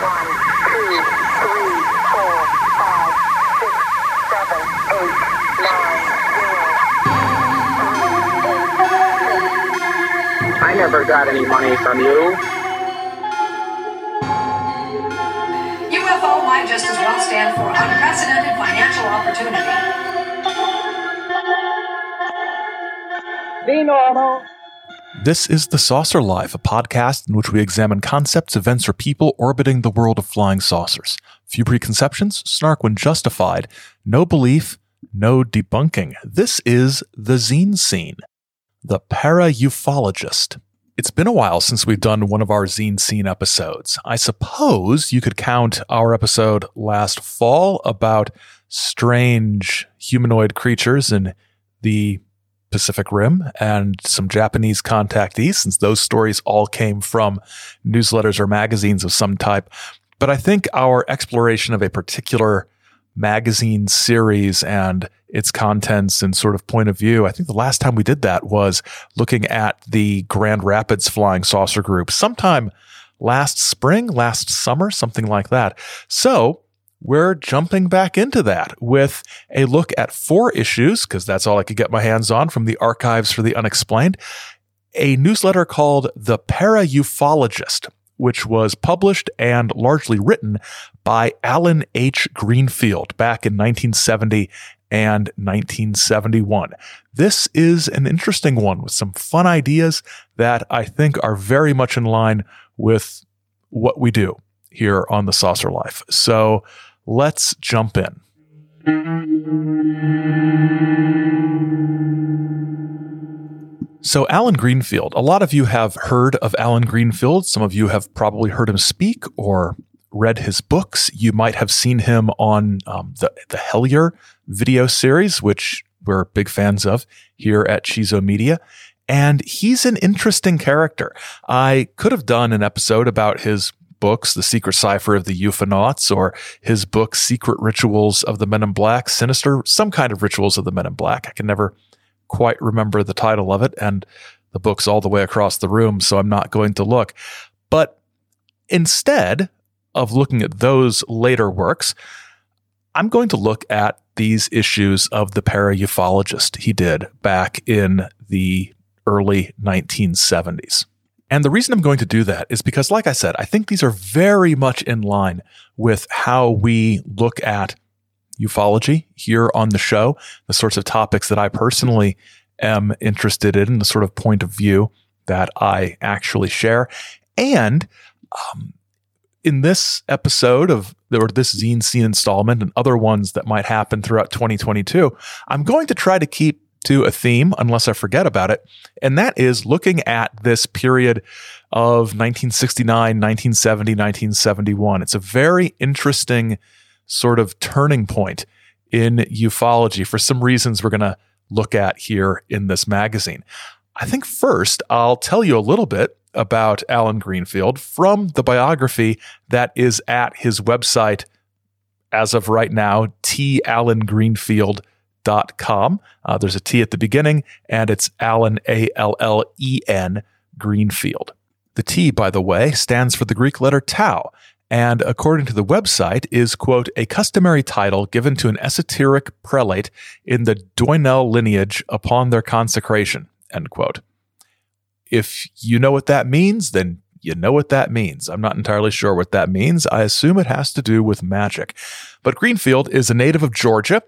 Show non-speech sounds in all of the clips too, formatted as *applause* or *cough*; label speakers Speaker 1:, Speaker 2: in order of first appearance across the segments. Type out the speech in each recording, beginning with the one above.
Speaker 1: One, two, three, four, five, six, seven, eight, nine, zero.
Speaker 2: I never got any money from you.
Speaker 3: UFO might just as well stand for unprecedented financial opportunity.
Speaker 2: Be normal.
Speaker 4: This is The Saucer Life, a podcast in which we examine concepts, events, or people orbiting the world of flying saucers. Few preconceptions, snark when justified, no belief, no debunking. This is The Zine Scene, the para-ufologist. It's been a while since we've done one of our Zine Scene episodes. I suppose you could count our episode last fall about strange humanoid creatures and the Pacific Rim and some Japanese contactees, since those stories all came from newsletters or magazines of some type. But I think our exploration of a particular magazine series and its contents and sort of point of view, I think the last time we did that was looking at the Grand Rapids Flying Saucer Group sometime last spring, last summer, something like that. So, we're jumping back into that with a look at four issues, because that's all I could get my hands on from the Archives for the Unexplained, a newsletter called The Para-Ufologist, which was published and largely written by Allen H. Greenfield back in 1970 and 1971. This is an interesting one with some fun ideas that I think are very much in line with what we do here on the Saucer Life. So, Let's jump in. So, Allen Greenfield, a lot of you have heard of Allen Greenfield. Some of you have probably heard him speak or read his books. You might have seen him on um, the, the Hellier video series, which we're big fans of here at Chizo Media. And he's an interesting character. I could have done an episode about his books, The Secret Cipher of the Ufonauts, or his book, Secret Rituals of the Men in Black, Sinister, some kind of Rituals of the Men in Black. I can never quite remember the title of it, and the book's all the way across the room, so I'm not going to look. But instead of looking at those later works, I'm going to look at these issues of the para-ufologist he did back in the early 1970s. And the reason I'm going to do that is because, like I said, I think these are very much in line with how we look at ufology here on the show, the sorts of topics that I personally am interested in, the sort of point of view that I actually share. And um, in this episode of or this zine scene installment and other ones that might happen throughout 2022, I'm going to try to keep to a theme unless I forget about it. And that is looking at this period of 1969, 1970, 1971. It's a very interesting sort of turning point in ufology for some reasons we're going to look at here in this magazine. I think first I'll tell you a little bit about Allen Greenfield from the biography that is at his website as of right now, T. Dot com. Uh, there's a T at the beginning, and it's Allen, A L L E N, Greenfield. The T, by the way, stands for the Greek letter tau, and according to the website, is, quote, a customary title given to an esoteric prelate in the Doinel lineage upon their consecration, end quote. If you know what that means, then you know what that means. I'm not entirely sure what that means. I assume it has to do with magic. But Greenfield is a native of Georgia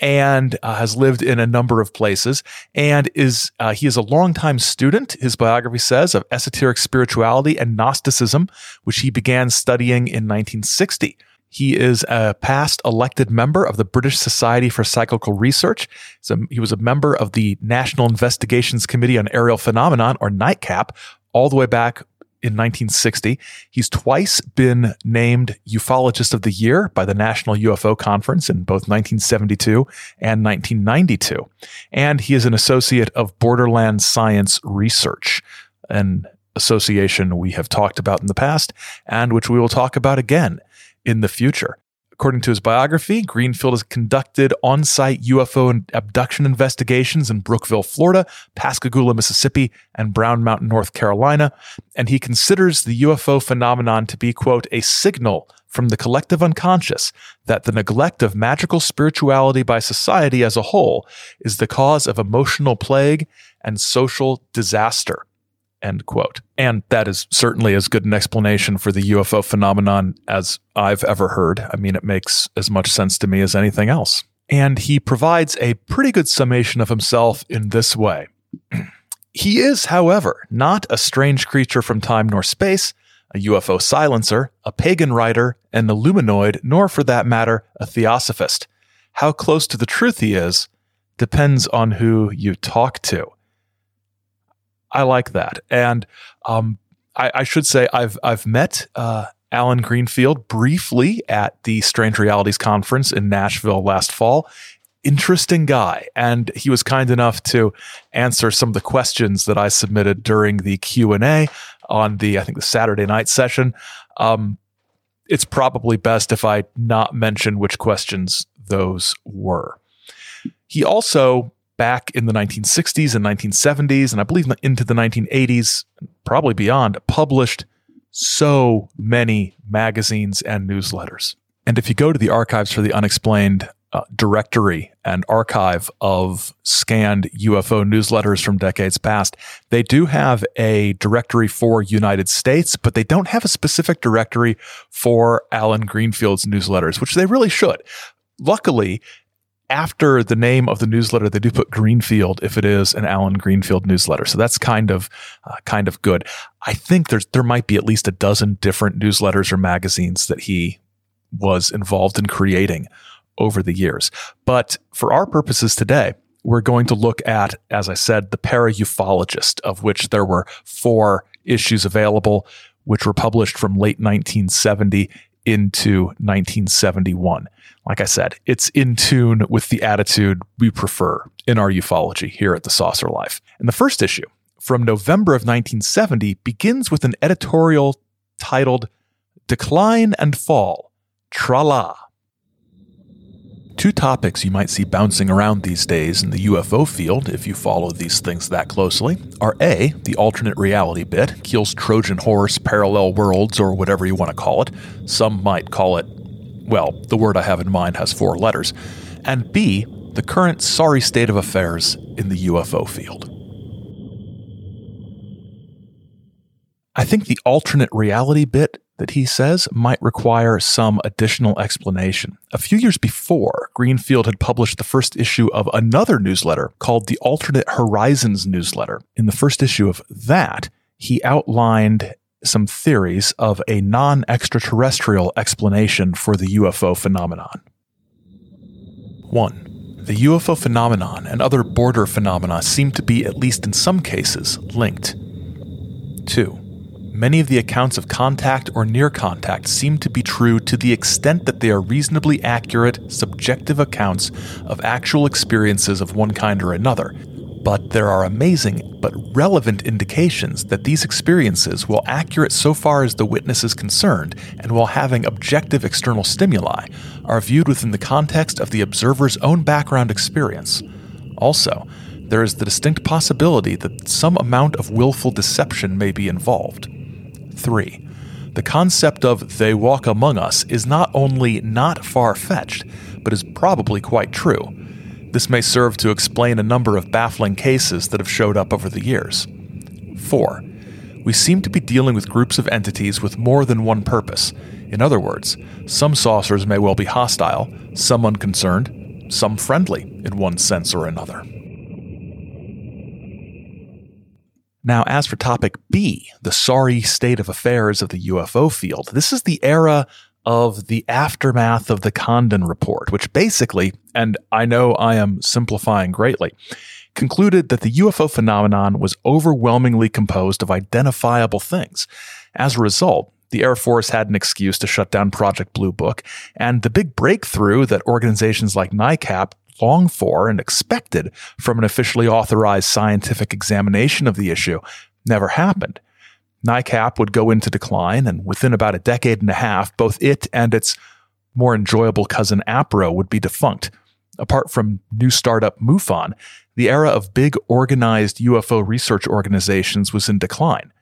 Speaker 4: and uh, has lived in a number of places and is uh, he is a longtime student his biography says of esoteric spirituality and gnosticism which he began studying in 1960 he is a past elected member of the British Society for Psychical Research. So he was a member of the National Investigations Committee on Aerial Phenomenon, or NICAP, all the way back in 1960. He's twice been named Ufologist of the Year by the National UFO Conference in both 1972 and 1992. And he is an associate of Borderland Science Research, an association we have talked about in the past and which we will talk about again in the future. According to his biography, Greenfield has conducted on site UFO and abduction investigations in Brookville, Florida, Pascagoula, Mississippi, and Brown Mountain, North Carolina. And he considers the UFO phenomenon to be, quote, a signal from the collective unconscious that the neglect of magical spirituality by society as a whole is the cause of emotional plague and social disaster. End quote. And that is certainly as good an explanation for the UFO phenomenon as I've ever heard. I mean, it makes as much sense to me as anything else. And he provides a pretty good summation of himself in this way. *clears throat* he is, however, not a strange creature from time nor space, a UFO silencer, a pagan writer, an illuminoid, nor for that matter, a theosophist. How close to the truth he is depends on who you talk to. I like that. And um, I, I, should say I've I've met uh, Allen Greenfield briefly at the Strange Realities conference in Nashville last fall. Interesting guy, and he was kind enough to answer some of the questions that I submitted during the Q and A on the I think the Saturday night session. Um, it's probably best if I not mention which questions those were. He also back in the 1960s and 1970s, and I believe into the 1980s, probably beyond, published so many magazines and newsletters. And if you go to the Archives for the Unexplained uh, directory and archive of scanned UFO newsletters from decades past, they do have a directory for United States, but they don't have a specific directory for Allen Greenfield's newsletters, which they really should. Luckily, after the name of the newsletter, they do put Greenfield if it is an Allen Greenfield newsletter. So that's kind of uh, kind of good. I think there's there might be at least a dozen different newsletters or magazines that he was involved in creating over the years. But for our purposes today, we're going to look at, as I said, the Para Ufologist, of which there were four issues available, which were published from late 1970 into 1971. Like I said, it's in tune with the attitude we prefer in our ufology here at the Saucer Life. And the first issue from November of 1970 begins with an editorial titled Decline and Fall, Tra La. Two topics you might see bouncing around these days in the UFO field, if you follow these things that closely, are A, the alternate reality bit, Keel's Trojan horse, parallel worlds, or whatever you want to call it. Some might call it well, the word I have in mind has four letters, and B, the current sorry state of affairs in the UFO field. I think the alternate reality bit that he says might require some additional explanation. A few years before, Greenfield had published the first issue of another newsletter called the Alternate Horizons newsletter. In the first issue of that, he outlined some theories of a non extraterrestrial explanation for the UFO phenomenon. 1. The UFO phenomenon and other border phenomena seem to be, at least in some cases, linked. 2. Many of the accounts of contact or near contact seem to be true to the extent that they are reasonably accurate, subjective accounts of actual experiences of one kind or another, but there are amazing but relevant indications that these experiences, while accurate so far as the witness is concerned, and while having objective external stimuli, are viewed within the context of the observer's own background experience. Also, there is the distinct possibility that some amount of willful deception may be involved. 3. The concept of they walk among us is not only not far fetched, but is probably quite true this may serve to explain a number of baffling cases that have showed up over the years. 4. We seem to be dealing with groups of entities with more than one purpose. In other words, some saucers may well be hostile, some unconcerned, some friendly in one sense or another. Now, as for topic B, the sorry state of affairs of the UFO field, this is the era of the aftermath of the Condon report, which basically, and I know I am simplifying greatly, concluded that the UFO phenomenon was overwhelmingly composed of identifiable things. As a result, the Air Force had an excuse to shut down Project Blue Book, and the big breakthrough that organizations like NICAP long for and expected from an officially authorized scientific examination of the issue never happened. NICAP would go into decline, and within about a decade and a half, both it and its more enjoyable cousin APRO would be defunct. Apart from new startup MUFON, the era of big organized UFO research organizations was in decline.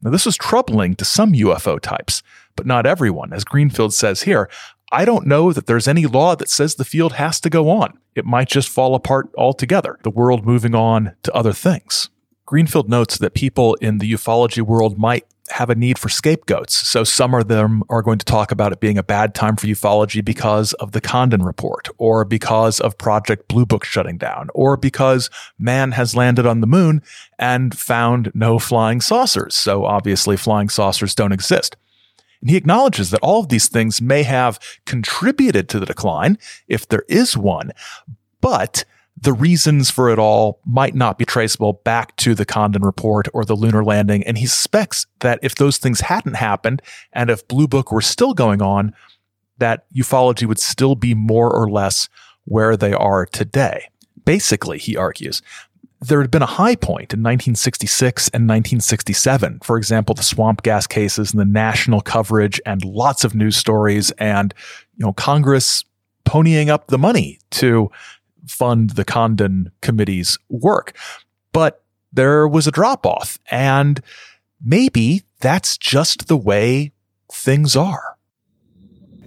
Speaker 4: Now, this was troubling to some UFO types, but not everyone. As Greenfield says here, I don't know that there's any law that says the field has to go on. It might just fall apart altogether, the world moving on to other things. Greenfield notes that people in the ufology world might have a need for scapegoats. So some of them are going to talk about it being a bad time for ufology because of the Condon report, or because of Project Blue Book shutting down, or because man has landed on the moon and found no flying saucers. So obviously flying saucers don't exist. And he acknowledges that all of these things may have contributed to the decline, if there is one, but the reasons for it all might not be traceable back to the Condon report or the lunar landing. And he suspects that if those things hadn't happened and if Blue Book were still going on, that ufology would still be more or less where they are today. Basically, he argues, there had been a high point in 1966 and 1967. For example, the swamp gas cases and the national coverage and lots of news stories and, you know, Congress ponying up the money to fund the Condon Committee's work. But there was a drop off, and maybe that's just the way things are.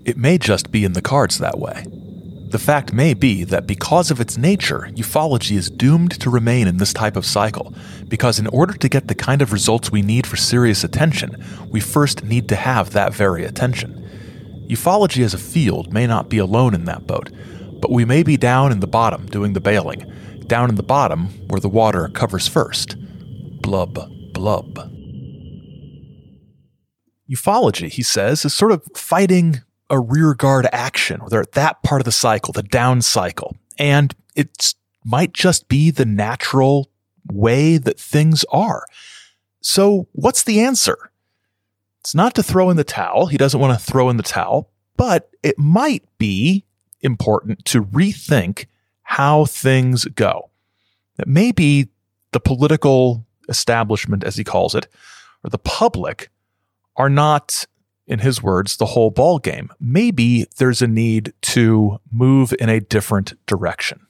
Speaker 4: It may just be in the cards that way. The fact may be that because of its nature, ufology is doomed to remain in this type of cycle, because in order to get the kind of results we need for serious attention, we first need to have that very attention. Ufology as a field may not be alone in that boat, but we may be down in the bottom doing the bailing, down in the bottom where the water covers first. Blub, blub. Ufology, he says, is sort of fighting a rearguard action. They're at that part of the cycle, the down cycle. And it might just be the natural way that things are. So, what's the answer? It's not to throw in the towel. He doesn't want to throw in the towel, but it might be important to rethink how things go. That maybe the political establishment, as he calls it, or the public, are not, in his words, the whole ball game. Maybe there's a need to move in a different direction.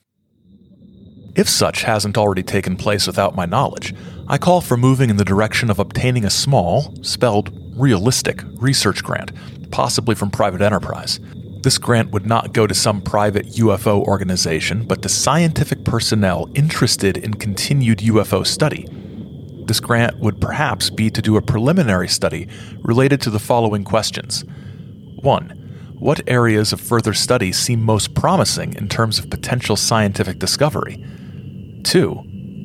Speaker 4: If such hasn't already taken place without my knowledge, I call for moving in the direction of obtaining a small, spelled realistic, research grant, possibly from private enterprise. This grant would not go to some private UFO organization, but to scientific personnel interested in continued UFO study. This grant would perhaps be to do a preliminary study related to the following questions 1. What areas of further study seem most promising in terms of potential scientific discovery? 2.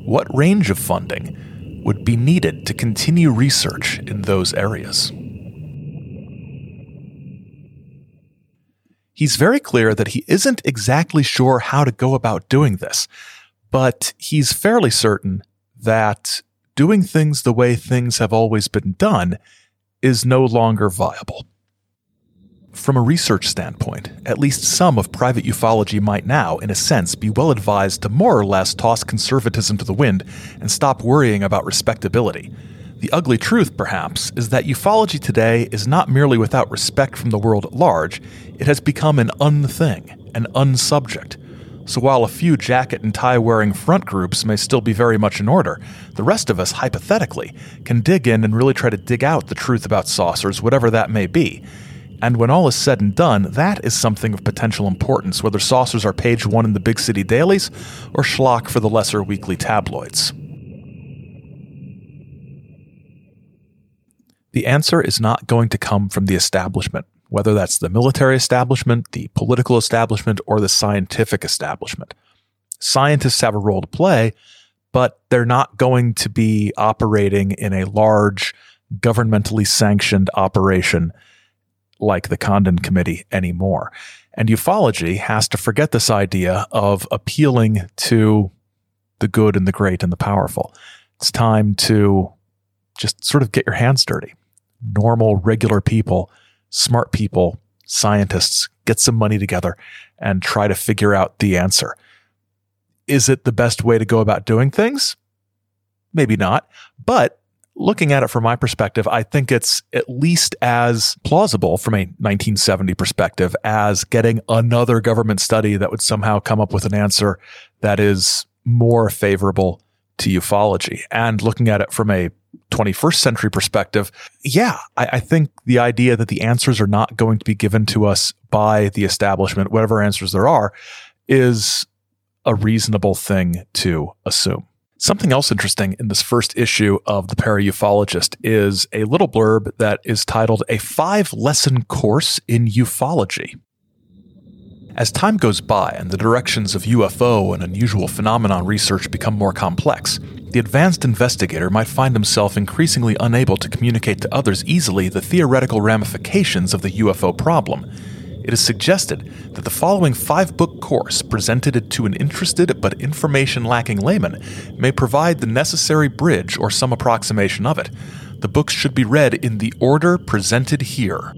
Speaker 4: What range of funding would be needed to continue research in those areas? He's very clear that he isn't exactly sure how to go about doing this, but he's fairly certain that doing things the way things have always been done is no longer viable. From a research standpoint, at least some of private ufology might now, in a sense, be well advised to more or less toss conservatism to the wind and stop worrying about respectability. The ugly truth, perhaps, is that ufology today is not merely without respect from the world at large, it has become an unthing, an unsubject. So while a few jacket and tie wearing front groups may still be very much in order, the rest of us, hypothetically, can dig in and really try to dig out the truth about saucers, whatever that may be. And when all is said and done, that is something of potential importance, whether saucers are page one in the big city dailies or schlock for the lesser weekly tabloids. The answer is not going to come from the establishment, whether that's the military establishment, the political establishment, or the scientific establishment. Scientists have a role to play, but they're not going to be operating in a large, governmentally sanctioned operation like the Condon Committee anymore. And ufology has to forget this idea of appealing to the good and the great and the powerful. It's time to just sort of get your hands dirty normal, regular people, smart people, scientists get some money together and try to figure out the answer. Is it the best way to go about doing things? Maybe not. But looking at it from my perspective, I think it's at least as plausible from a 1970 perspective as getting another government study that would somehow come up with an answer that is more favorable to ufology. And looking at it from a 21st century perspective, yeah, I, I, think the idea that the answers are not going to be given to us by the establishment, whatever answers there are, is a reasonable thing to assume. Something else interesting in this first issue of the Paraufologist is a little blurb that is titled A Five Lesson Course in Ufology. As time goes by and the directions of UFO and unusual phenomenon research become more complex, the advanced investigator might find himself increasingly unable to communicate to others easily the theoretical ramifications of the UFO problem it is suggested that the following five book course, presented to an interested but information lacking layman, may provide the necessary bridge or some approximation of it. The books should be read in the order presented here.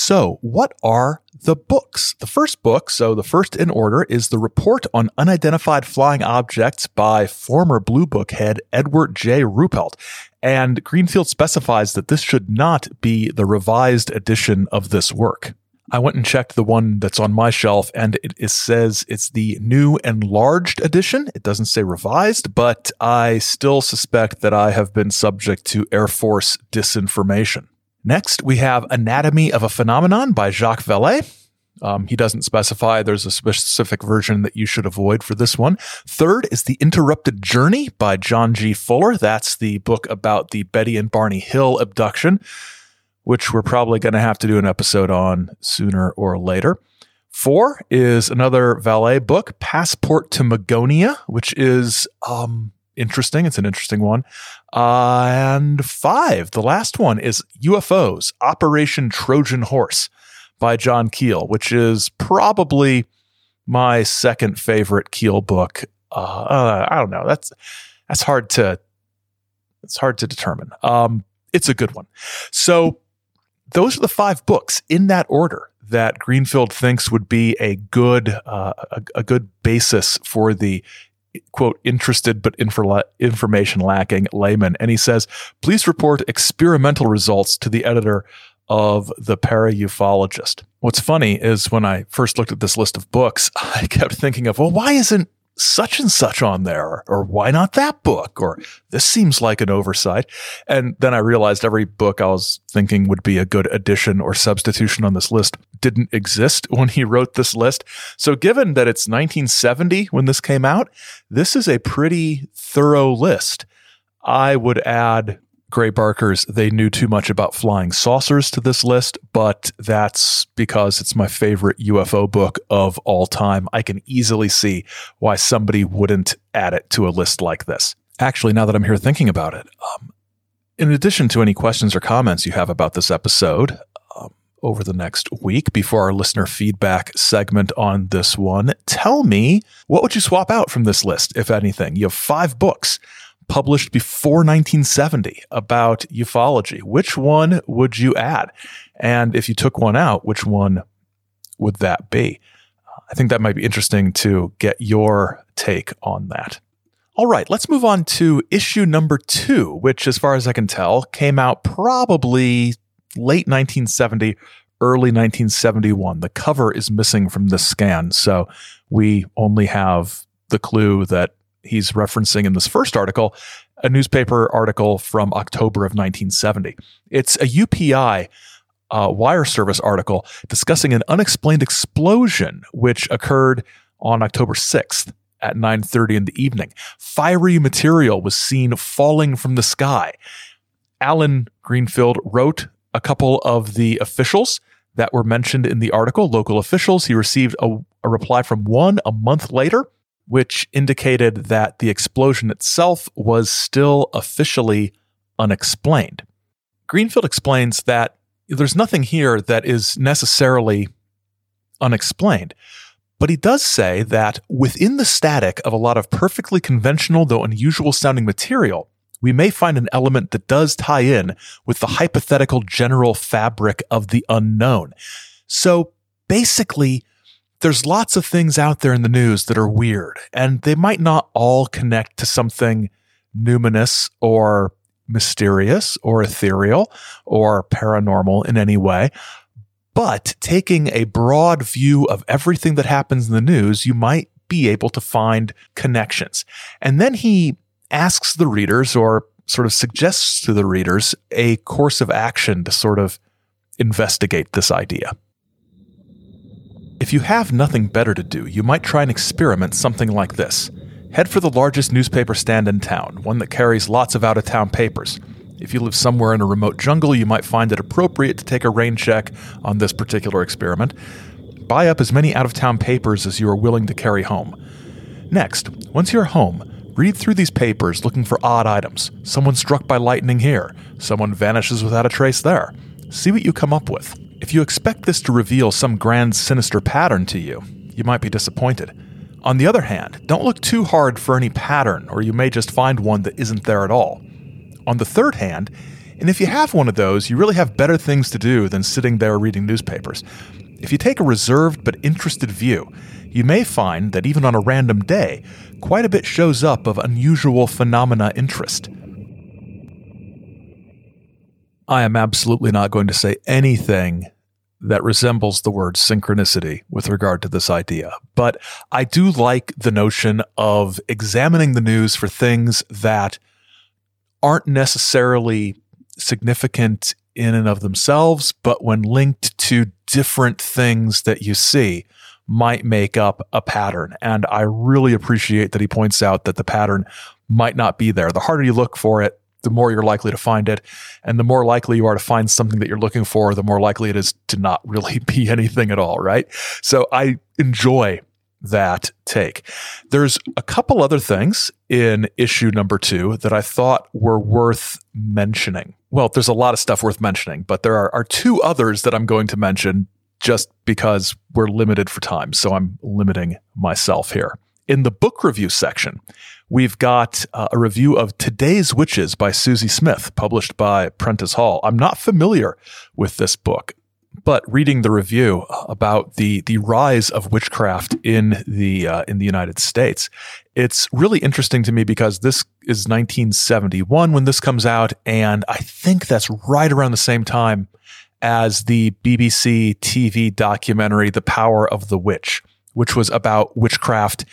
Speaker 4: So, what are the books? The first book, so the first in order, is The Report on Unidentified Flying Objects by former Blue Book head Edward J. Ruppelt. And Greenfield specifies that this should not be the revised edition of this work. I went and checked the one that's on my shelf, and it, it, says it's the new enlarged edition. It doesn't say revised, but I still suspect that I have been subject to Air Force disinformation. Next, we have Anatomy of a Phenomenon by Jacques Vallée. Um, he doesn't specify. There's a specific version that you should avoid for this one. Third is The Interrupted Journey by John G. Fuller. That's the book about the Betty and Barney Hill abduction, which we're probably going to have to do an episode on sooner or later. Four is another Vallée book, Passport to Magonia, which is um, interesting. It's an interesting one. Uh, and five, the last one is UFOs, Operation Trojan Horse by John Keel, which is probably my second favorite Keel book. Uh, uh, I don't know. That's that's hard to it's hard to determine. Um, it's a good one. So those are the five books in that order that Greenfield thinks would be a good uh, a, a, good basis for the quote interested but infor- information lacking layman and he says please report experimental results to the editor of the paraufologist. What's funny is when I first looked at this list of books, *laughs* I kept thinking of, well, why isn't such and such on there? Or why not that book? Or this seems like an oversight. And then I realized every book I was thinking would be a good addition or substitution on this list didn't exist *laughs* when he wrote this list. So given that it's 1970 when this came out, this is a pretty thorough list. I would add Gray Barker's They Knew Too Much About Flying Saucers to this list, but that's because it's my favorite UFO book of all time. I can easily see why somebody wouldn't add it to a list like this. Actually, now that I'm here thinking about it, um, in addition to any questions or comments you have about this episode, um, over the next week before our listener feedback segment on this one, tell me what would you swap out from this list, if anything? You have five books published before 1970 about ufology. Which one would you add? And if you took one out, which one would that be? I think that might be interesting to get your take on that. All right, let's move on to issue number two, which, as far as I can tell, came out probably late 1970, early 1971. The cover is missing from this scan, so we only have the clue that he's referencing in this first article, a newspaper article from October of 1970. It's a UPI uh, wire service article discussing an unexplained explosion which occurred on October 6th at 9:30 in the evening. Fiery material was seen falling from the sky. Allen Greenfield wrote a couple of the officials that were mentioned in the article, local officials. He received a, a reply from one a month later which indicated that the explosion itself was still officially unexplained. Greenfield explains that there's nothing here that is necessarily unexplained. But he does say that within the static of a lot of perfectly conventional, though unusual sounding material, we may find an element that does tie in with the hypothetical general fabric of the unknown. So basically, there's lots of things out there in the news that are weird, and they might not all connect to something numinous or mysterious or ethereal or paranormal in any way. But taking a broad view of everything that happens in the news, you might be able to find connections. And then he asks the readers or sort of suggests to the readers a course of action to sort of investigate this idea. If you have nothing better to do, you might try and experiment something like this. Head for the largest newspaper stand in town, one that carries lots of out of town papers. If you live somewhere in a remote jungle, you might find it appropriate to take a rain check on this particular experiment. Buy up as many out of town papers as you are willing to carry home. Next, once you're home, read through these papers looking for odd items. Someone struck by lightning here, someone vanishes without a trace there. See what you come up with. If you expect this to reveal some grand sinister pattern to you, you might be disappointed. On the other hand, don't look too hard for any pattern, or you may just find one that isn't there at all. On the third hand, and if you have one of those, you really have better things to do than sitting there reading newspapers. If you take a reserved but interested view, you may find that even on a random day, quite a bit shows up of unusual phenomena interest. I am absolutely not going to say anything that resembles the word synchronicity with regard to this idea. But I do like the notion of examining the news for things that aren't necessarily significant in and of themselves, but when linked to different things that you see, might make up a pattern. And I really appreciate that he points out that the pattern might not be there. The harder you look for it, the more you're likely to find it. And the more likely you are to find something that you're looking for, the more likely it is to not really *laughs* be anything at all, right? So I enjoy that take. There's a couple other things in issue number two that I thought were worth mentioning. Well, there's a lot of stuff worth mentioning, but there are, are two others that I'm going to mention just because we're limited for time. So I'm limiting myself here. In the book review section, we've got uh, a review of Today's Witches by Susy Smith, published by Prentice Hall. I'm not familiar with this book, but reading the review about the the rise of witchcraft in the uh, in the United States, it's really interesting to me because this is 1971 when this comes out, and I think that's right around the same time as the BBC TV documentary The Power of the Witch, which was about witchcraft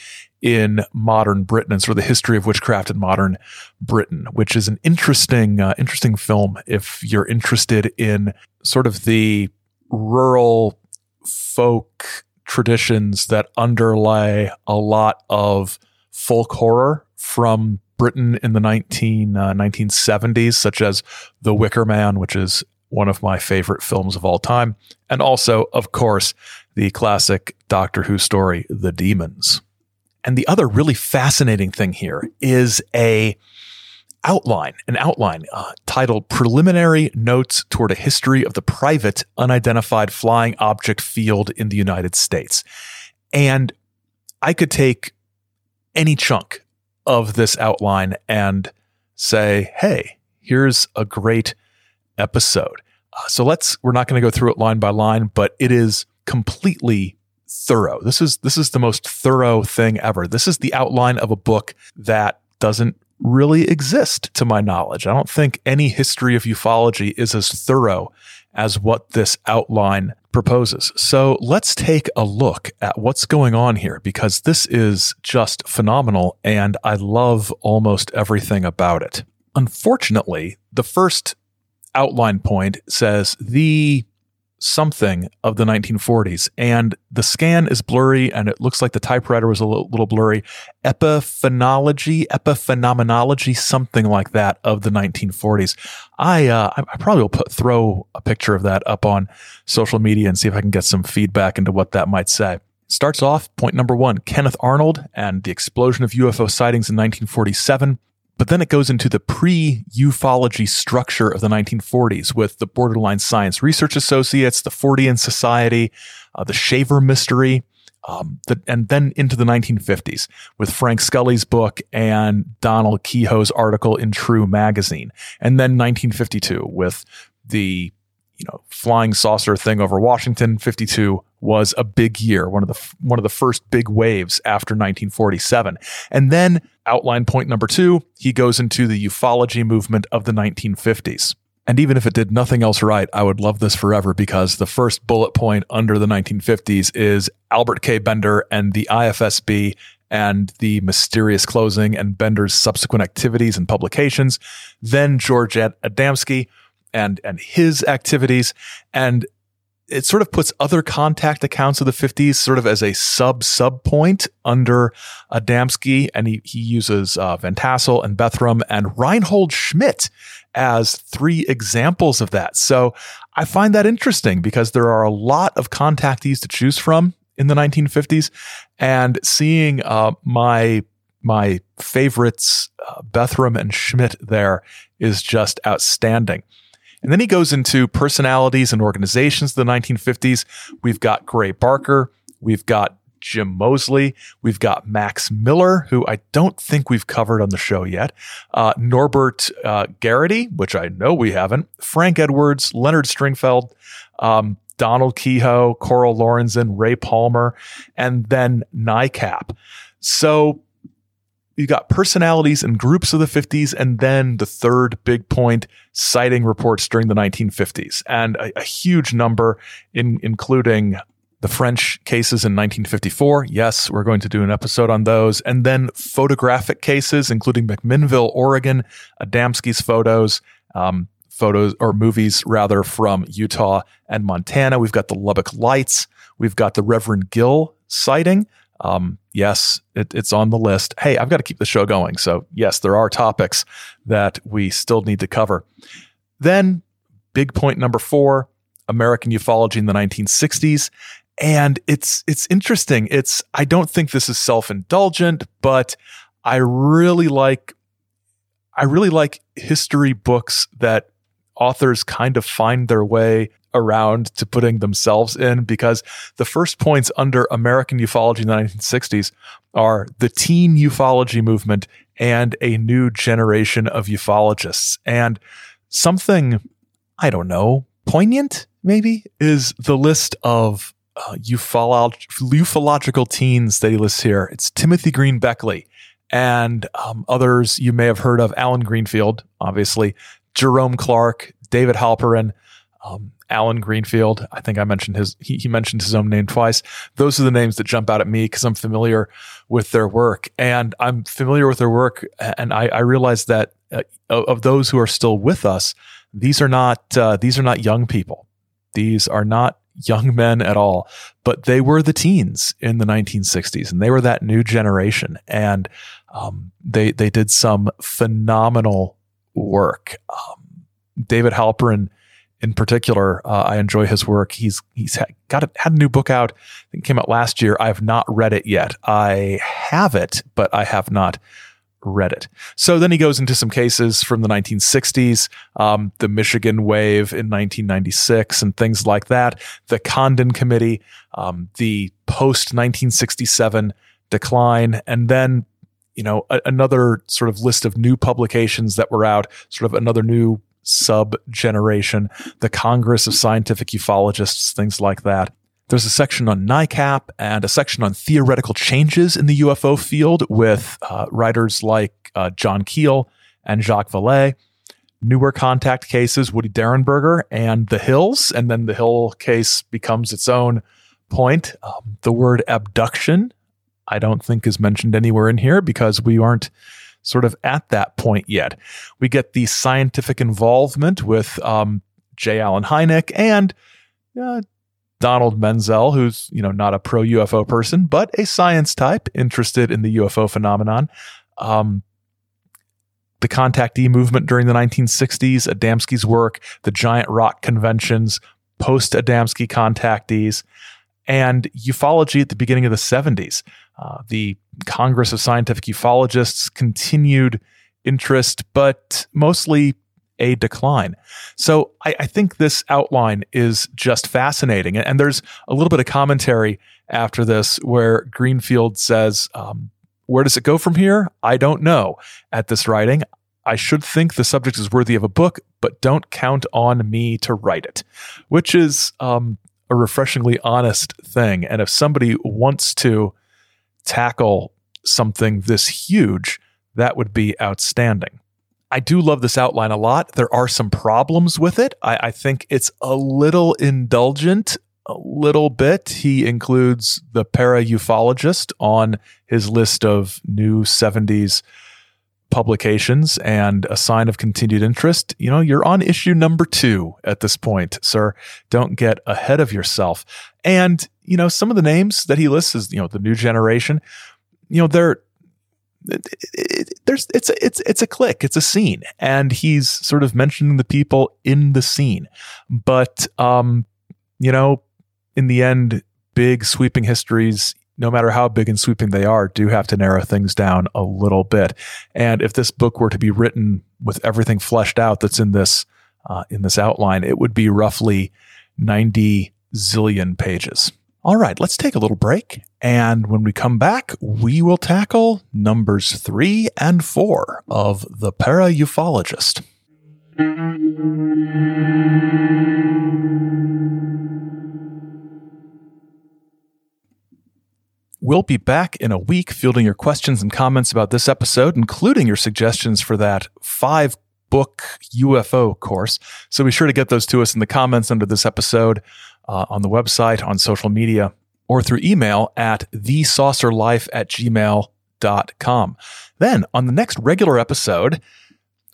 Speaker 4: in modern Britain and sort of the history of witchcraft in modern Britain, which is an interesting, uh, interesting film if you're interested in sort of the rural folk traditions that underlie a lot of folk horror from Britain in the 19, uh, 1970s, such as The Wicker Man, which is one of my favorite films of all time. And also, of course, the classic Doctor Who story, The Dæmons. And the other really fascinating thing here is a outline, an outline uh, titled Preliminary Notes Toward a History of the Private Unidentified Flying Object Field in the United States. And I could take any chunk of this outline and say, hey, here's a great episode. Uh, so let's, we're not going to go through it line by line, but it is completely thorough. This is this is the most thorough thing ever. This is the outline of a book that doesn't really exist to my knowledge. I don't think any history of ufology is as thorough as what this outline proposes. So let's take a look at what's going on here because this is just phenomenal and I love almost everything about it. Unfortunately, the first outline point says the something of the 1940s. And the scan is blurry and it looks like the typewriter was a little, little blurry. Epiphenology, epiphenomenology, something like that of the 1940s. I, uh, I probably will put, throw a picture of that up on social media and see if I can get some feedback into what that might say. Starts off point number one Kenneth Arnold and the explosion of UFO sightings in 1947. But then it goes into the pre ufology structure of the 1940s with the Borderland Science Research Associates, the Fortean Society, uh, the Shaver Mystery, um, the, and then into the 1950s with Frank Scully's book and Donald Keyhoe's article in True Magazine. And then 1952 with the you know flying saucer thing over Washington. 52 was a big year, one of the one of the first big waves after 1947. And then outline point number two, he goes into the ufology movement of the 1950s. And even if it did nothing else right, I would love this forever because the first bullet point under the 1950s is Albert K. Bender and the IFSB and the mysterious closing and Bender's subsequent activities and publications. Then George Ad- Adamski and, and his activities. And it sort of puts other contact accounts of the 50s sort of as a sub sub point under Adamski. And he, he uses uh, Van Tassel and Bethurum and Reinhold Schmidt as three examples of that. So I find that interesting because there are a lot of contactees to choose from in the 1950s, and seeing uh, my my favorites, uh, Bethurum and Schmidt, there is just outstanding. And then he goes into personalities and organizations of the 1950s. We've got Gray Barker, we've got Jim Moseley. We've got Max Miller, who I don't think we've covered on the show yet. Uh, Norbert uh, Garrity, which I know we haven't. Frank Edwards, Leonard Stringfield, um, Donald Keyhoe, Coral Lorenzen, Ray Palmer, and then NICAP. So you got personalities and groups of the 50s, and then the third big point citing reports during the 1950s, and a, a huge number, in, including the French cases in 1954. Yes, we're going to do an episode on those. And then photographic cases, including McMinnville, Oregon, Adamski's photos, um, photos or movies rather from Utah and Montana. We've got the Lubbock Lights. We've got the Reverend Gill sighting. Um, yes, it, it's on the list. Hey, I've got to keep the show going. So, yes, there are topics that we still need to cover. Then, big point number four American ufology in the 1960s and it's it's interesting it's i don't think this is self-indulgent but i really like i really like history books that authors kind of find their way around to putting themselves in because the first points under american ufology in the 1960s are the teen ufology movement and a new generation of ufologists and something i don't know poignant maybe is the list of uh, ufolog- ufological teens that he lists here. It's Timothy Green Beckley and um, others you may have heard of. Allen Greenfield, obviously, Jerome Clark, David Halperin, um, Allen Greenfield. I think I mentioned his. He, he, mentioned his own name twice. Those are the names that jump out at me because I'm familiar with their work, and I'm familiar with their work. And I, I realize that uh, of those who are still with us, these are not uh, these are not young people. These are not young men at all, but they were the teens in the 1960s, and they were that new generation, and um, they they did some phenomenal work. Um, David Halperin, in particular, uh, I enjoy his work. He's he's got a, had a new book out. I think it came out last year. I have not read it yet. I have it, but I have not read it. So then he goes into some cases from the 1960s, um, the Michigan wave in 1996, and things like that, the Condon Committee, um, the post 1967 decline, and then you know a- another sort of list of new publications that were out, sort of another new sub generation, the Congress of Scientific Ufologists, things like that. There's a section on NICAP and a section on theoretical changes in the UFO field with uh, writers like uh, John Keel and Jacques Vallée. Newer contact cases, Woody Derenberger and the Hills. And then the Hill case becomes its own point. Um, the word abduction, I don't think is mentioned anywhere in here because we aren't sort of at that point yet. We get the scientific involvement with um, J. Allen Hynek and uh, Donald Menzel, who's, you know, not a pro UFO person, but a science type interested in the UFO phenomenon. Um, the contactee movement during the 1960s, Adamski's work, the giant rock conventions, post Adamski contactees, and ufology at the beginning of the 70s. Uh, the Congress of Scientific Ufologists continued interest, but mostly a decline. So I, I, think this outline is just fascinating. And, there's a little bit of commentary after this where Greenfield says, um, Where does it go from here? I don't know at this writing. I should think the subject is worthy of a book, but don't count on me to write it, which is um, a refreshingly honest thing. And if somebody wants to tackle something this huge, that would be outstanding. I do love this outline a lot. There are some problems with it. I, I think it's a little indulgent, a little bit. He includes the para ufologist on his list of new 70s publications and a sign of continued interest. You know, you're on issue number two at this point, sir. Don't get ahead of yourself. And, you know, some of the names that he lists is, you know, the new generation, you know, they're, there's it's a, it's it's a click it's a scene and he's sort of mentioning the people in the scene but um you know in the end big sweeping histories no matter how big and sweeping they are do have to narrow things down a little bit and if this book were to be written with everything fleshed out that's in this uh, in this outline it would be roughly 90 zillion pages all right, let's take a little break. And when we come back, we will tackle numbers three and four of The ParaUFOlogist. We'll be back in a week fielding your questions and comments about this episode, including your suggestions for that five book UFO course. So be sure to get those to us in the comments under this episode uh, on the website, on social media, or through email at thesaucerlife at gmail.com. Then on the next regular episode,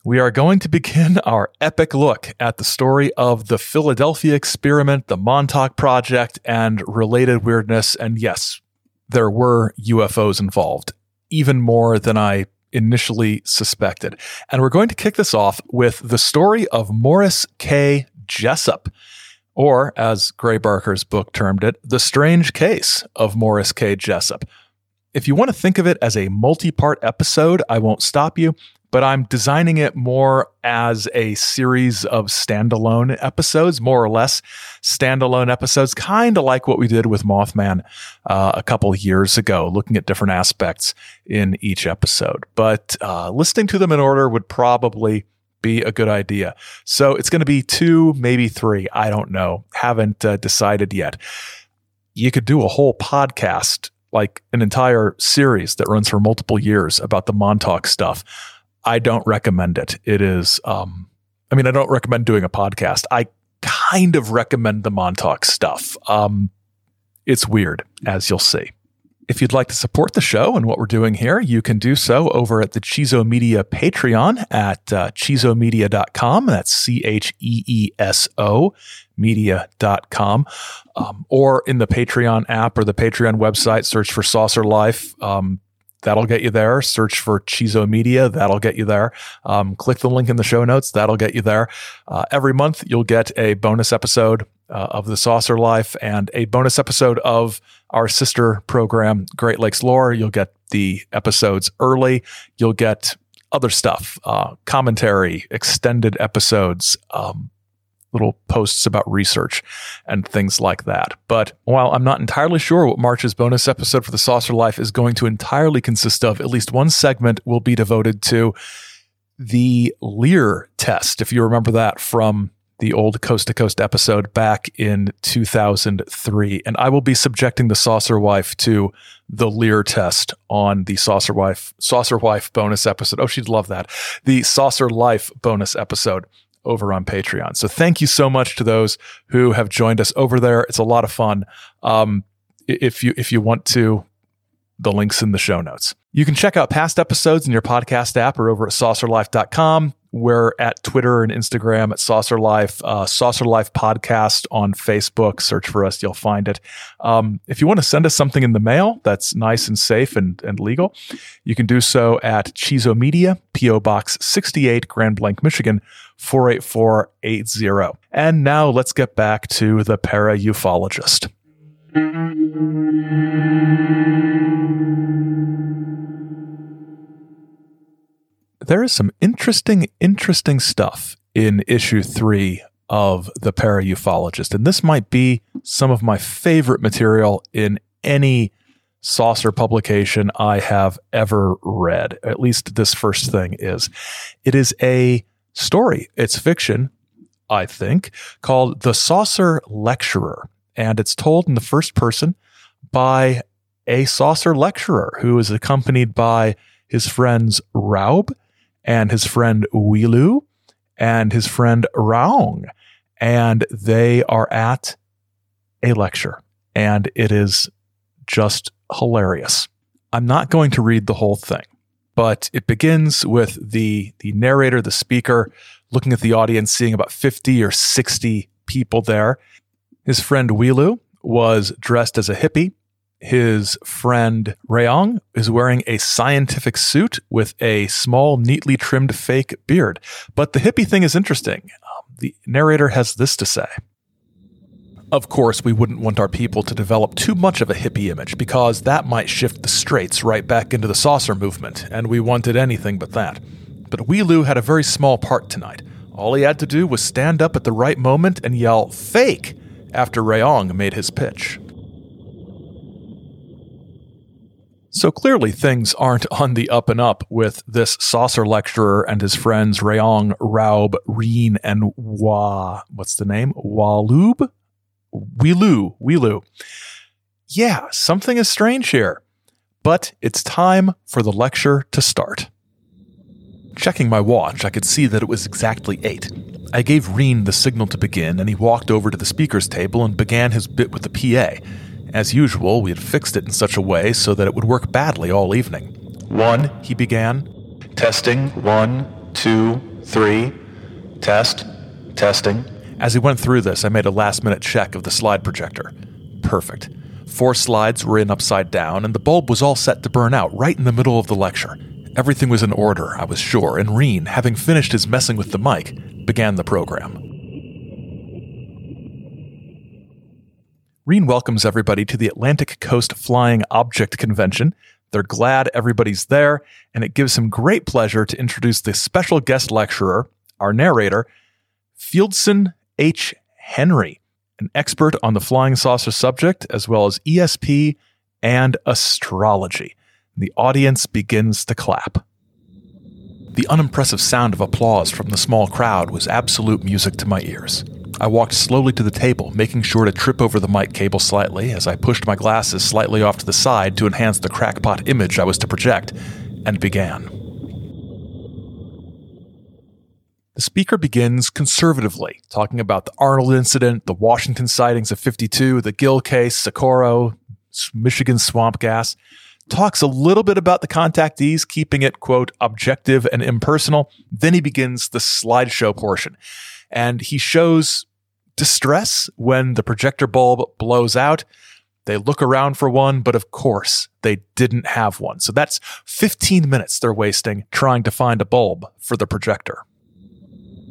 Speaker 4: we are going to begin *laughs* our epic look at the story of the Philadelphia experiment, the Montauk Project, and related weirdness. And yes, there were UFOs involved, even more than I initially suspected. And we're going to kick this off with the story of Morris K. Jessup or as Gray Barker's book termed it, The Strange Case of Morris K. Jessup. If you want to think of it as a multi part episode, I won't stop you, but I'm designing it more as a series of standalone episodes, more or less standalone episodes, kind of like what we did with Mothman uh, a couple years ago, looking at different aspects in each episode. But uh, listening to them in order would probably be a good idea. So it's going to be two, maybe three. I don't know. Haven't uh, decided yet. You could do a whole podcast, like an entire series that runs for multiple years about the Montauk stuff. I don't recommend it. It is, um, I mean, I don't recommend doing a podcast. I kind of recommend the Montauk stuff. Um, it's weird, as you'll see. If you'd like to support the show and what we're doing here, you can do so over at the Cheeso Media Patreon at uh, cheesomedia.com. That's C H E E S O media.com. Um, or in the Patreon app or the Patreon website, search for Saucer Life. Um, that'll get you there. Search for Cheeso Media. That'll get you there. Um, click the link in the show notes. That'll get you there. Uh, every month, you'll get a bonus episode uh, of the Saucer Life and a bonus episode of our sister program, Great Lakes Lore. You'll get the episodes early. You'll get other stuff, uh, commentary, extended episodes, um, little posts about research and things like that. But while I'm not entirely sure what March's bonus episode for the Saucer Life is going to entirely consist of, at least one segment will be devoted to the Lear test. If you remember that from the old Coast to Coast episode back in 2003. And I will be subjecting the Saucer Wife to the Lear test on the Saucer Wife, Saucer Wife bonus episode. Oh, she'd love that. The Saucer Life bonus episode over on Patreon. So thank you so much to those who have joined us over there. It's a lot of fun. Um, if you if you want to the links in the show notes. You can check out past episodes in your podcast app or over at saucerlife.com. We're at Twitter and Instagram at Saucer Life, uh, Saucer Life Podcast on Facebook. Search for us, you'll find it. Um, if you want to send us something in the mail that's nice and safe and, and legal, you can do so at Cheeso Media, P.O. Box 68, Grand Blanc, Michigan, 48480. And now let's get back to the ParaUFOlogist. There is some interesting, interesting stuff in issue three of The ParaUFOlogist. And this might be some of my favorite material in any saucer publication I have ever read. At least this first thing is. It is a story, it's fiction, I think, called The Saucer Lecturer. And it's told in the first person by a saucer lecturer who is accompanied by his friends Raub and his friend Wilu and his friend Raung. And they are at a lecture, and it is just hilarious. I'm not going to read the whole thing, but it begins with the, the narrator, the speaker, looking at the audience, seeing about 50 or 60 people there. His friend Wilu was dressed as a hippie. His friend Rayong is wearing a scientific suit with a small, neatly trimmed fake beard. But the hippie thing is interesting. Um, the narrator has this to say. Of course, we wouldn't want our people to develop too much of a hippie image because that might shift the straights right back into the saucer movement, and we wanted anything but that. But Wilu had a very small part tonight. All he had to do was stand up at the right moment and yell, fake, after Rayong made his pitch. So clearly, things aren't on the up and up with this saucer lecturer and his friends Rayong, Raub, Reen, and Wa. What's the name? Walub? Wilu. Wilu. Yeah, something is strange here. But it's time for the lecture to start. Checking my watch, I could see that it was exactly eight. I gave Reen the signal to begin, and he walked over to the speaker's table and began his bit with the PA. As usual, we had fixed it in such a way so that it would work badly all evening. One, he began. Testing. One, two, three. Test. Testing. As he went through this, I made a last minute check of the slide projector. Perfect. Four slides were in upside down, and the bulb was all set to burn out right in the middle of the lecture. Everything was in order, I was sure, and Reen, having finished his messing with the mic, began the program. Reen welcomes everybody to the Atlantic Coast Flying Object Convention. They're glad everybody's there, and it gives him great pleasure to introduce the special guest lecturer, our narrator, Fieldson H. Henry, an expert on the flying saucer subject, as well as ESP and astrology. The audience begins to clap. The unimpressive sound of applause from the small crowd was absolute music to my ears. I walked slowly to the table, making sure to trip over the mic cable slightly as I pushed my glasses slightly off to the side to enhance the crackpot image I was to project, and began. The speaker begins conservatively, talking about the Arnold incident, the Washington sightings of 52, the Gill case, Socorro, Michigan swamp gas. Talks a little bit about the contactees, keeping it, quote, objective and impersonal. Then he begins the slideshow portion. And he shows distress when the projector bulb blows out. They look around for one, but of course they didn't have one. So that's 15 minutes they're wasting trying to find a bulb for the projector.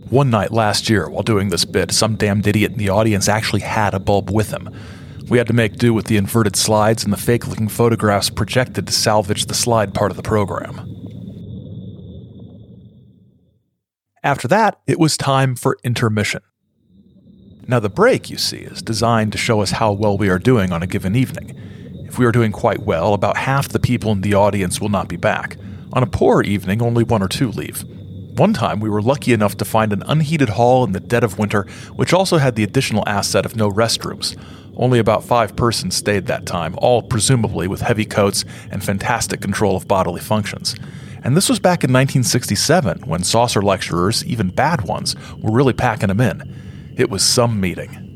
Speaker 4: One night last year, while doing this bit, some damned idiot in the audience actually had a bulb with him. We had to make do with the inverted slides and the fake looking photographs projected to salvage the slide part of the program. After that, it was time for intermission. Now, the break, you see, is designed to show us how well we are doing on a given evening. If we are doing quite well, about half the people in the audience will not be back. On a poor evening, only one or two leave. One time, we were lucky enough to find an unheated hall in the dead of winter, which also had the additional asset of no restrooms. Only about five persons stayed that time, all presumably with heavy coats and fantastic control of bodily functions. And this was back in 1967, when saucer lecturers, even bad ones, were really packing them in. It was some meeting.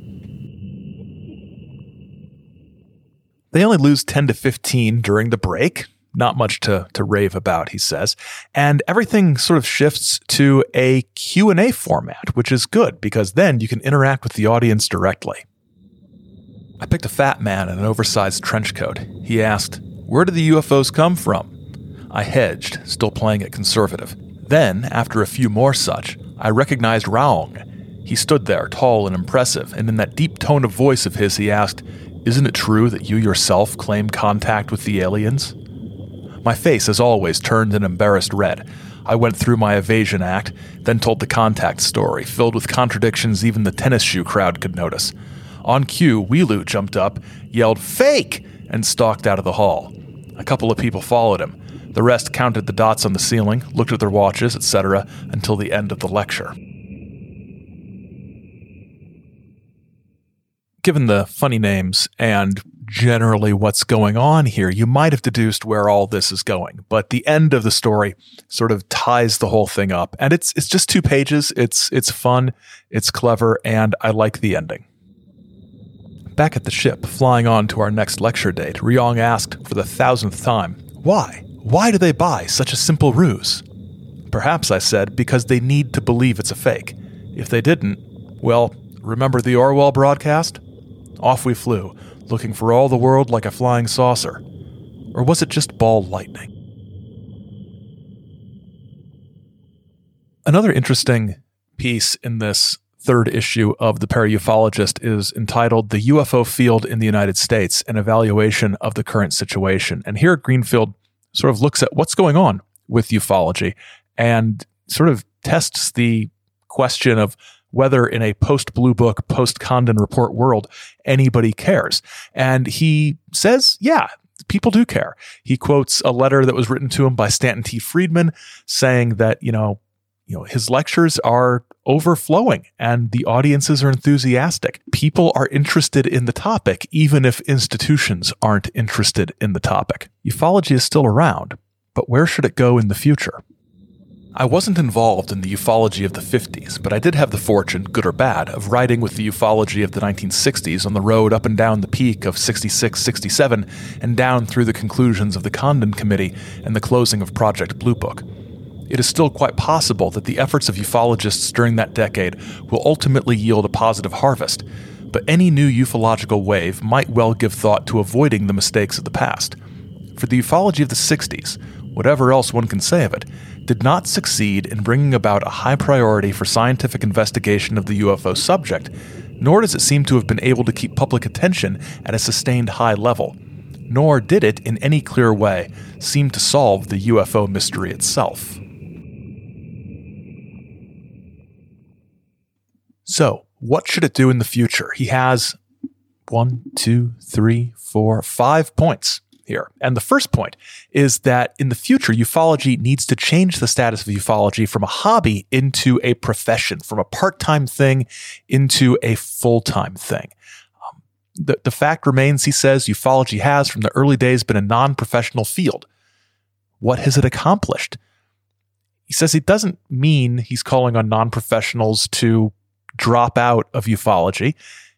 Speaker 4: They only lose 10 to 15 during the break, not much to, to rave about, he says. And everything sort of shifts to a Q&A format, which is good because then you can interact with the audience directly. I picked a fat man in an oversized trench coat. He asked, Where did the UFOs come from? I hedged, still playing it conservative. Then, after a few more such, I recognized Raung. He stood there, tall and impressive, and in that deep tone of voice of his, he asked, Isn't it true that you yourself claim contact with the aliens? My face, as always, turned an embarrassed red. I went through my evasion act, then told the contact story, filled with contradictions even the tennis shoe crowd could notice. On cue, Wilu jumped up, yelled, Fake! and stalked out of the hall. A couple of people followed him. The rest counted the dots on the ceiling, looked at their watches, etc., until the end of the lecture. Given the funny names and generally what's going on here. You might have deduced where all this is going, but the end of the story sort of ties the whole thing up. And it's it's just two pages. It's it's fun, it's clever, and I like the ending. Back at the ship, flying on to our next lecture date, Ryong asked for the thousandth time, Why? Why do they buy such a simple ruse? Perhaps, I said, because they need to believe it's a fake. If they didn't, well, remember the Orwell broadcast? Off we flew, looking for all the world like a flying saucer. Or was it just ball lightning? Another interesting piece in this third issue of the ParaUFOlogist is entitled The UFO Field in the United States An Evaluation of the Current Situation. And here Greenfield sort of looks at what's going on with ufology and sort of tests the question of whether in a post Blue Book, post Condon Report world, anybody cares. And he says, yeah, people do care. He quotes a letter that was written to him by Stanton T. Friedman saying that, you know, you know, his lectures are overflowing and the audiences are enthusiastic. People are interested in the topic, even if institutions aren't interested in the topic. Ufology is still around, but where should it go in the future? I wasn't involved in the ufology of the 50s, but I did have the fortune, good or bad, of riding with the ufology of the 1960s on the road up and down the peak of 66, 67, and down through the conclusions of the Condon Committee and the closing of Project Blue Book. It is still quite possible that the efforts of ufologists during that decade will ultimately yield a positive harvest, but any new ufological wave might well give thought to avoiding the mistakes of the past. For the ufology of the 60s, whatever else one can say of it, did not succeed in bringing about a high priority for scientific investigation of the UFO subject, nor does it seem to have been able to keep public attention at a sustained high level. Nor did it, in any clear way, seem to solve the UFO mystery itself. So, what should it do in the future? He has one, two, three, four, five points here. And the first point is that in the future, ufology needs to change the status of ufology from a hobby into a profession, from a part time thing into a full time thing. Um, the, the fact remains, he says, ufology has from the early days been a non professional field. What has it accomplished? He says it doesn't mean he's calling on non professionals to drop out of ufology.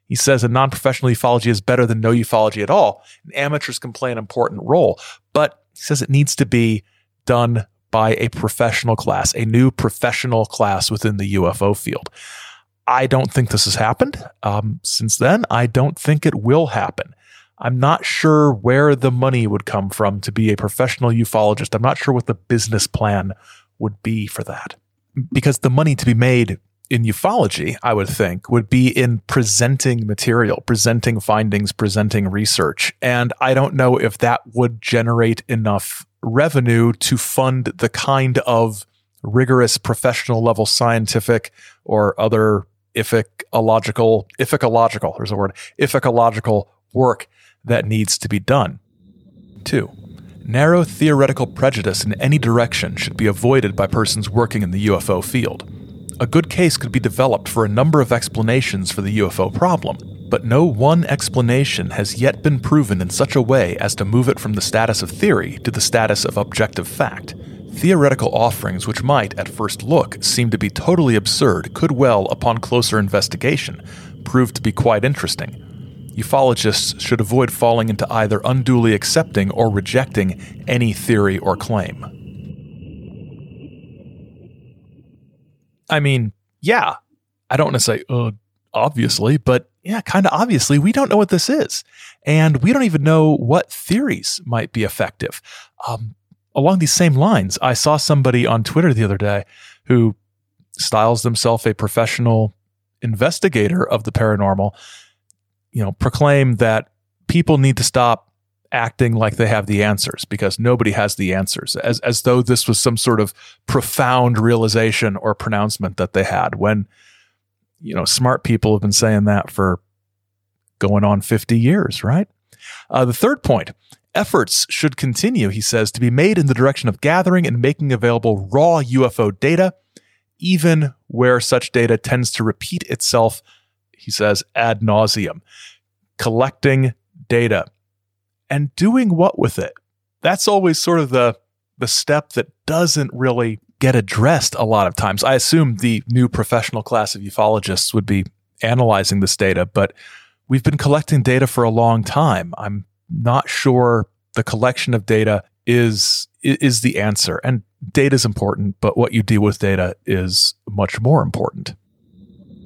Speaker 4: He says a non professional ufology is better than no ufology at all. And amateurs can play an important role, but he says it needs to be done by a professional class, a new professional class within the UFO field. I don't think this has happened. Um, since then, I don't think it will happen. I'm not sure where the money would come from to be a professional ufologist. I'm not sure what the business plan would be for that. Because the money to be made in ufology, I would think, would be in presenting material, presenting findings, presenting research. And I don't know if that would generate enough revenue to fund the kind of rigorous professional level scientific or other ethicological, ethicological, there's a word, ethicological work that needs to be done. Two, narrow theoretical prejudice in any direction should be avoided by persons working in the UFO field. A good case could be developed for a number of explanations for the UFO problem, but no one explanation has yet been proven in such a way as to move it from the status of theory to the status of objective fact. Theoretical offerings which might, at first look, seem to be totally absurd could well, upon closer investigation, prove to be quite interesting. Ufologists should avoid falling into either unduly accepting or rejecting any theory or claim. I mean, yeah, I don't want to say, uh, obviously, but yeah, kind of obviously, we don't know what this is. And we don't even know what theories might be effective. Um, along these same lines, I saw somebody on Twitter the other day who styles themselves a professional investigator of the paranormal, you know, proclaim that people need to stop acting like they have the answers because nobody has the answers as as though this was some sort of profound realization or pronouncement that they had when you know smart people have been saying that for going on 50 years right? Uh, the third point efforts should continue he says to be made in the direction of gathering and making available raw ufo data even where such data tends to repeat itself he says ad nauseum. Collecting data and doing what with it? That's always sort of the the step that doesn't really get addressed a lot of times. I assume the new professional class of ufologists would be analyzing this data, but we've been collecting data for a long time. I'm not sure the collection of data is is the answer. And data is important, but what you do with data is much more important.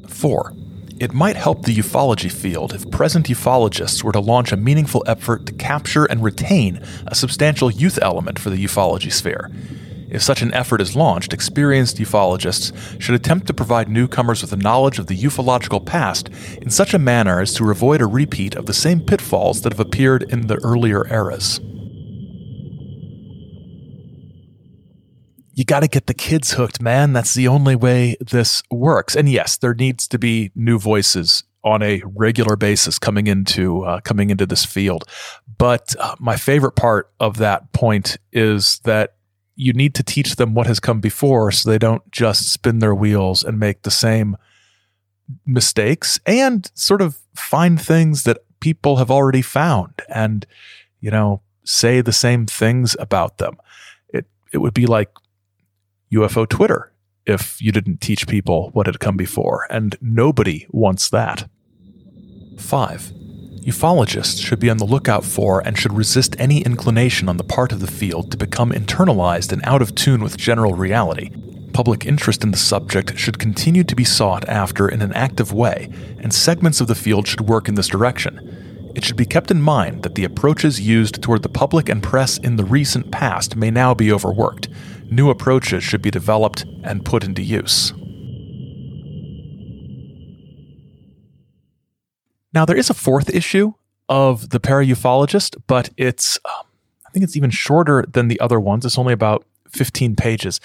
Speaker 4: 4. It might help the ufology field if present ufologists were to launch a meaningful effort to capture and retain a substantial youth element for the ufology sphere. If such an effort is launched, experienced ufologists should attempt to provide newcomers with a knowledge of the ufological past in such a manner as to avoid a repeat of the same pitfalls that have appeared in the earlier eras. You got to get the kids hooked, man. That's the only way this works. And yes, there needs to be new voices on a regular basis coming into uh, coming into this field. But uh, my favorite part of that point is that you need to teach them what has come before, so they don't just spin their wheels and make the same mistakes, and sort of find things that people have already found, and you know say the same things about them. It it would be like UFO Twitter if you didn't teach people what had come before, and nobody wants that. 5. Ufologists should be on the lookout for and should resist any inclination on the part of the field to become internalized and out of tune with general reality. Public interest in the subject should continue to be sought after in an active way, and segments of the field should work in this direction. It should be kept in mind that the approaches used toward the public and press in the recent past may now be overworked. New approaches should be developed and put into use. Now, there is a fourth issue of the ParaUFOlogist, but it's, um, I think it's even shorter than the other ones. It's only about 15 pages.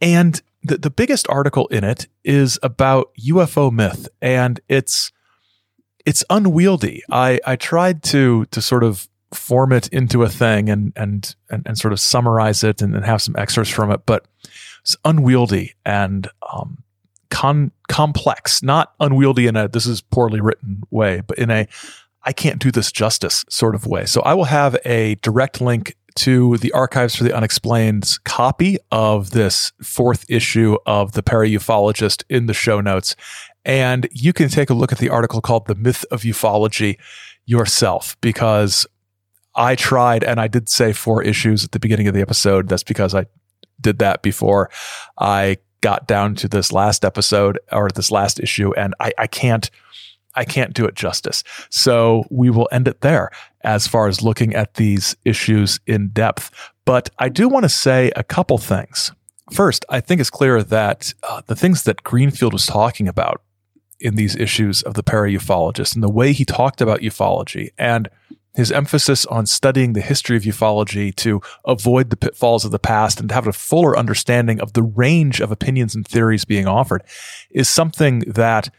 Speaker 4: And the, the biggest article in it is about UFO myth, and it's it's unwieldy. I I tried to to sort of form it into a thing and and and, and sort of summarize it and, and, have some excerpts from it, but it's unwieldy and um, con- complex. Not unwieldy in a this is poorly written way, but in a I can't do this justice sort of way. So I will have a direct link to the Archives for the Unexplained copy of this fourth issue of the ParaUFOlogist in the show notes. And you can take a look at the article called The Myth of Ufology yourself because I tried and I did say four issues at the beginning of the episode. That's because I did that before I got down to this last episode or this last issue and I, I can't I can't do it justice. So we will end it there as far as looking at these issues in depth. But I do want to say a couple things. First, I think it's clear that uh, the things that Greenfield was talking about in these issues of the ParaUFOlogist and the way he talked about ufology and his emphasis on studying the history of ufology to avoid the pitfalls of the past and to have a fuller understanding of the range of opinions and theories being offered is something that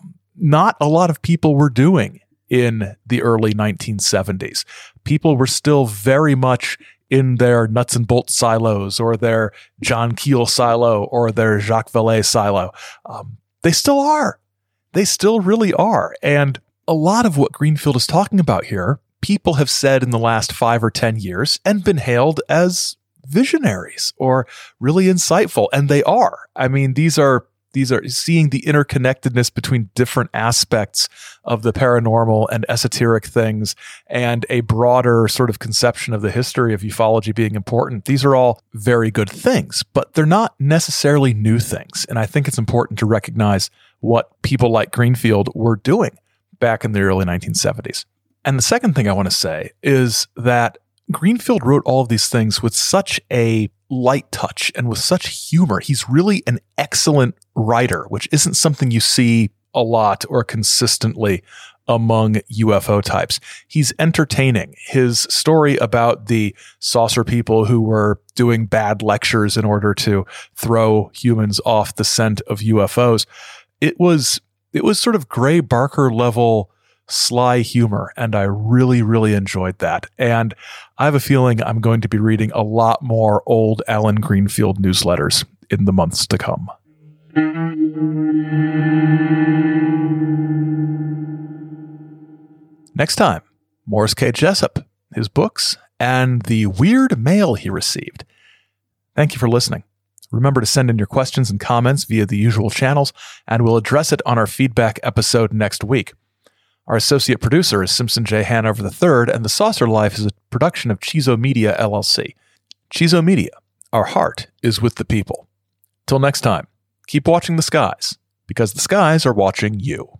Speaker 4: um, not a lot of people were doing in the early 1970s. People were still very much in their nuts and bolts silos or their John Keel silo or their Jacques Vallée silo. Um, they still are. They still really are. And a lot of what Greenfield is talking about here, people have said in the last five or 10 years and been hailed as visionaries or really insightful. And they are. I mean, these are these are seeing the interconnectedness between different aspects of the paranormal and esoteric things and a broader sort of conception of the history of ufology being important. These are all very good things, but they're not necessarily new things. And I think it's important to recognize what people like Greenfield were doing back in the early 1970s. And the second thing I want to say is that Greenfield wrote all of these things with such a light touch and with such humor. He's really an excellent writer, which isn't something you see a lot or consistently among UFO types. He's entertaining. His story about the saucer people who were doing bad lectures in order to throw humans off the scent of UFOs it was it was sort of Gray Barker level sly humor, and I really really enjoyed that. And I have a feeling I'm going to be reading a lot more old Allen Greenfield newsletters in the months to come. Next time, Morris K. Jessup his books, and the weird mail he received. Thank you for listening. Remember to send in your questions and comments via the usual channels, and we'll address it on our feedback episode next week. Our associate producer is Simpson J. Hanover III, and The Saucer Life is a production of Cheeso Media LLC. Cheeso Media, our heart is with the people. Till next time, keep watching the skies, because the skies are watching you.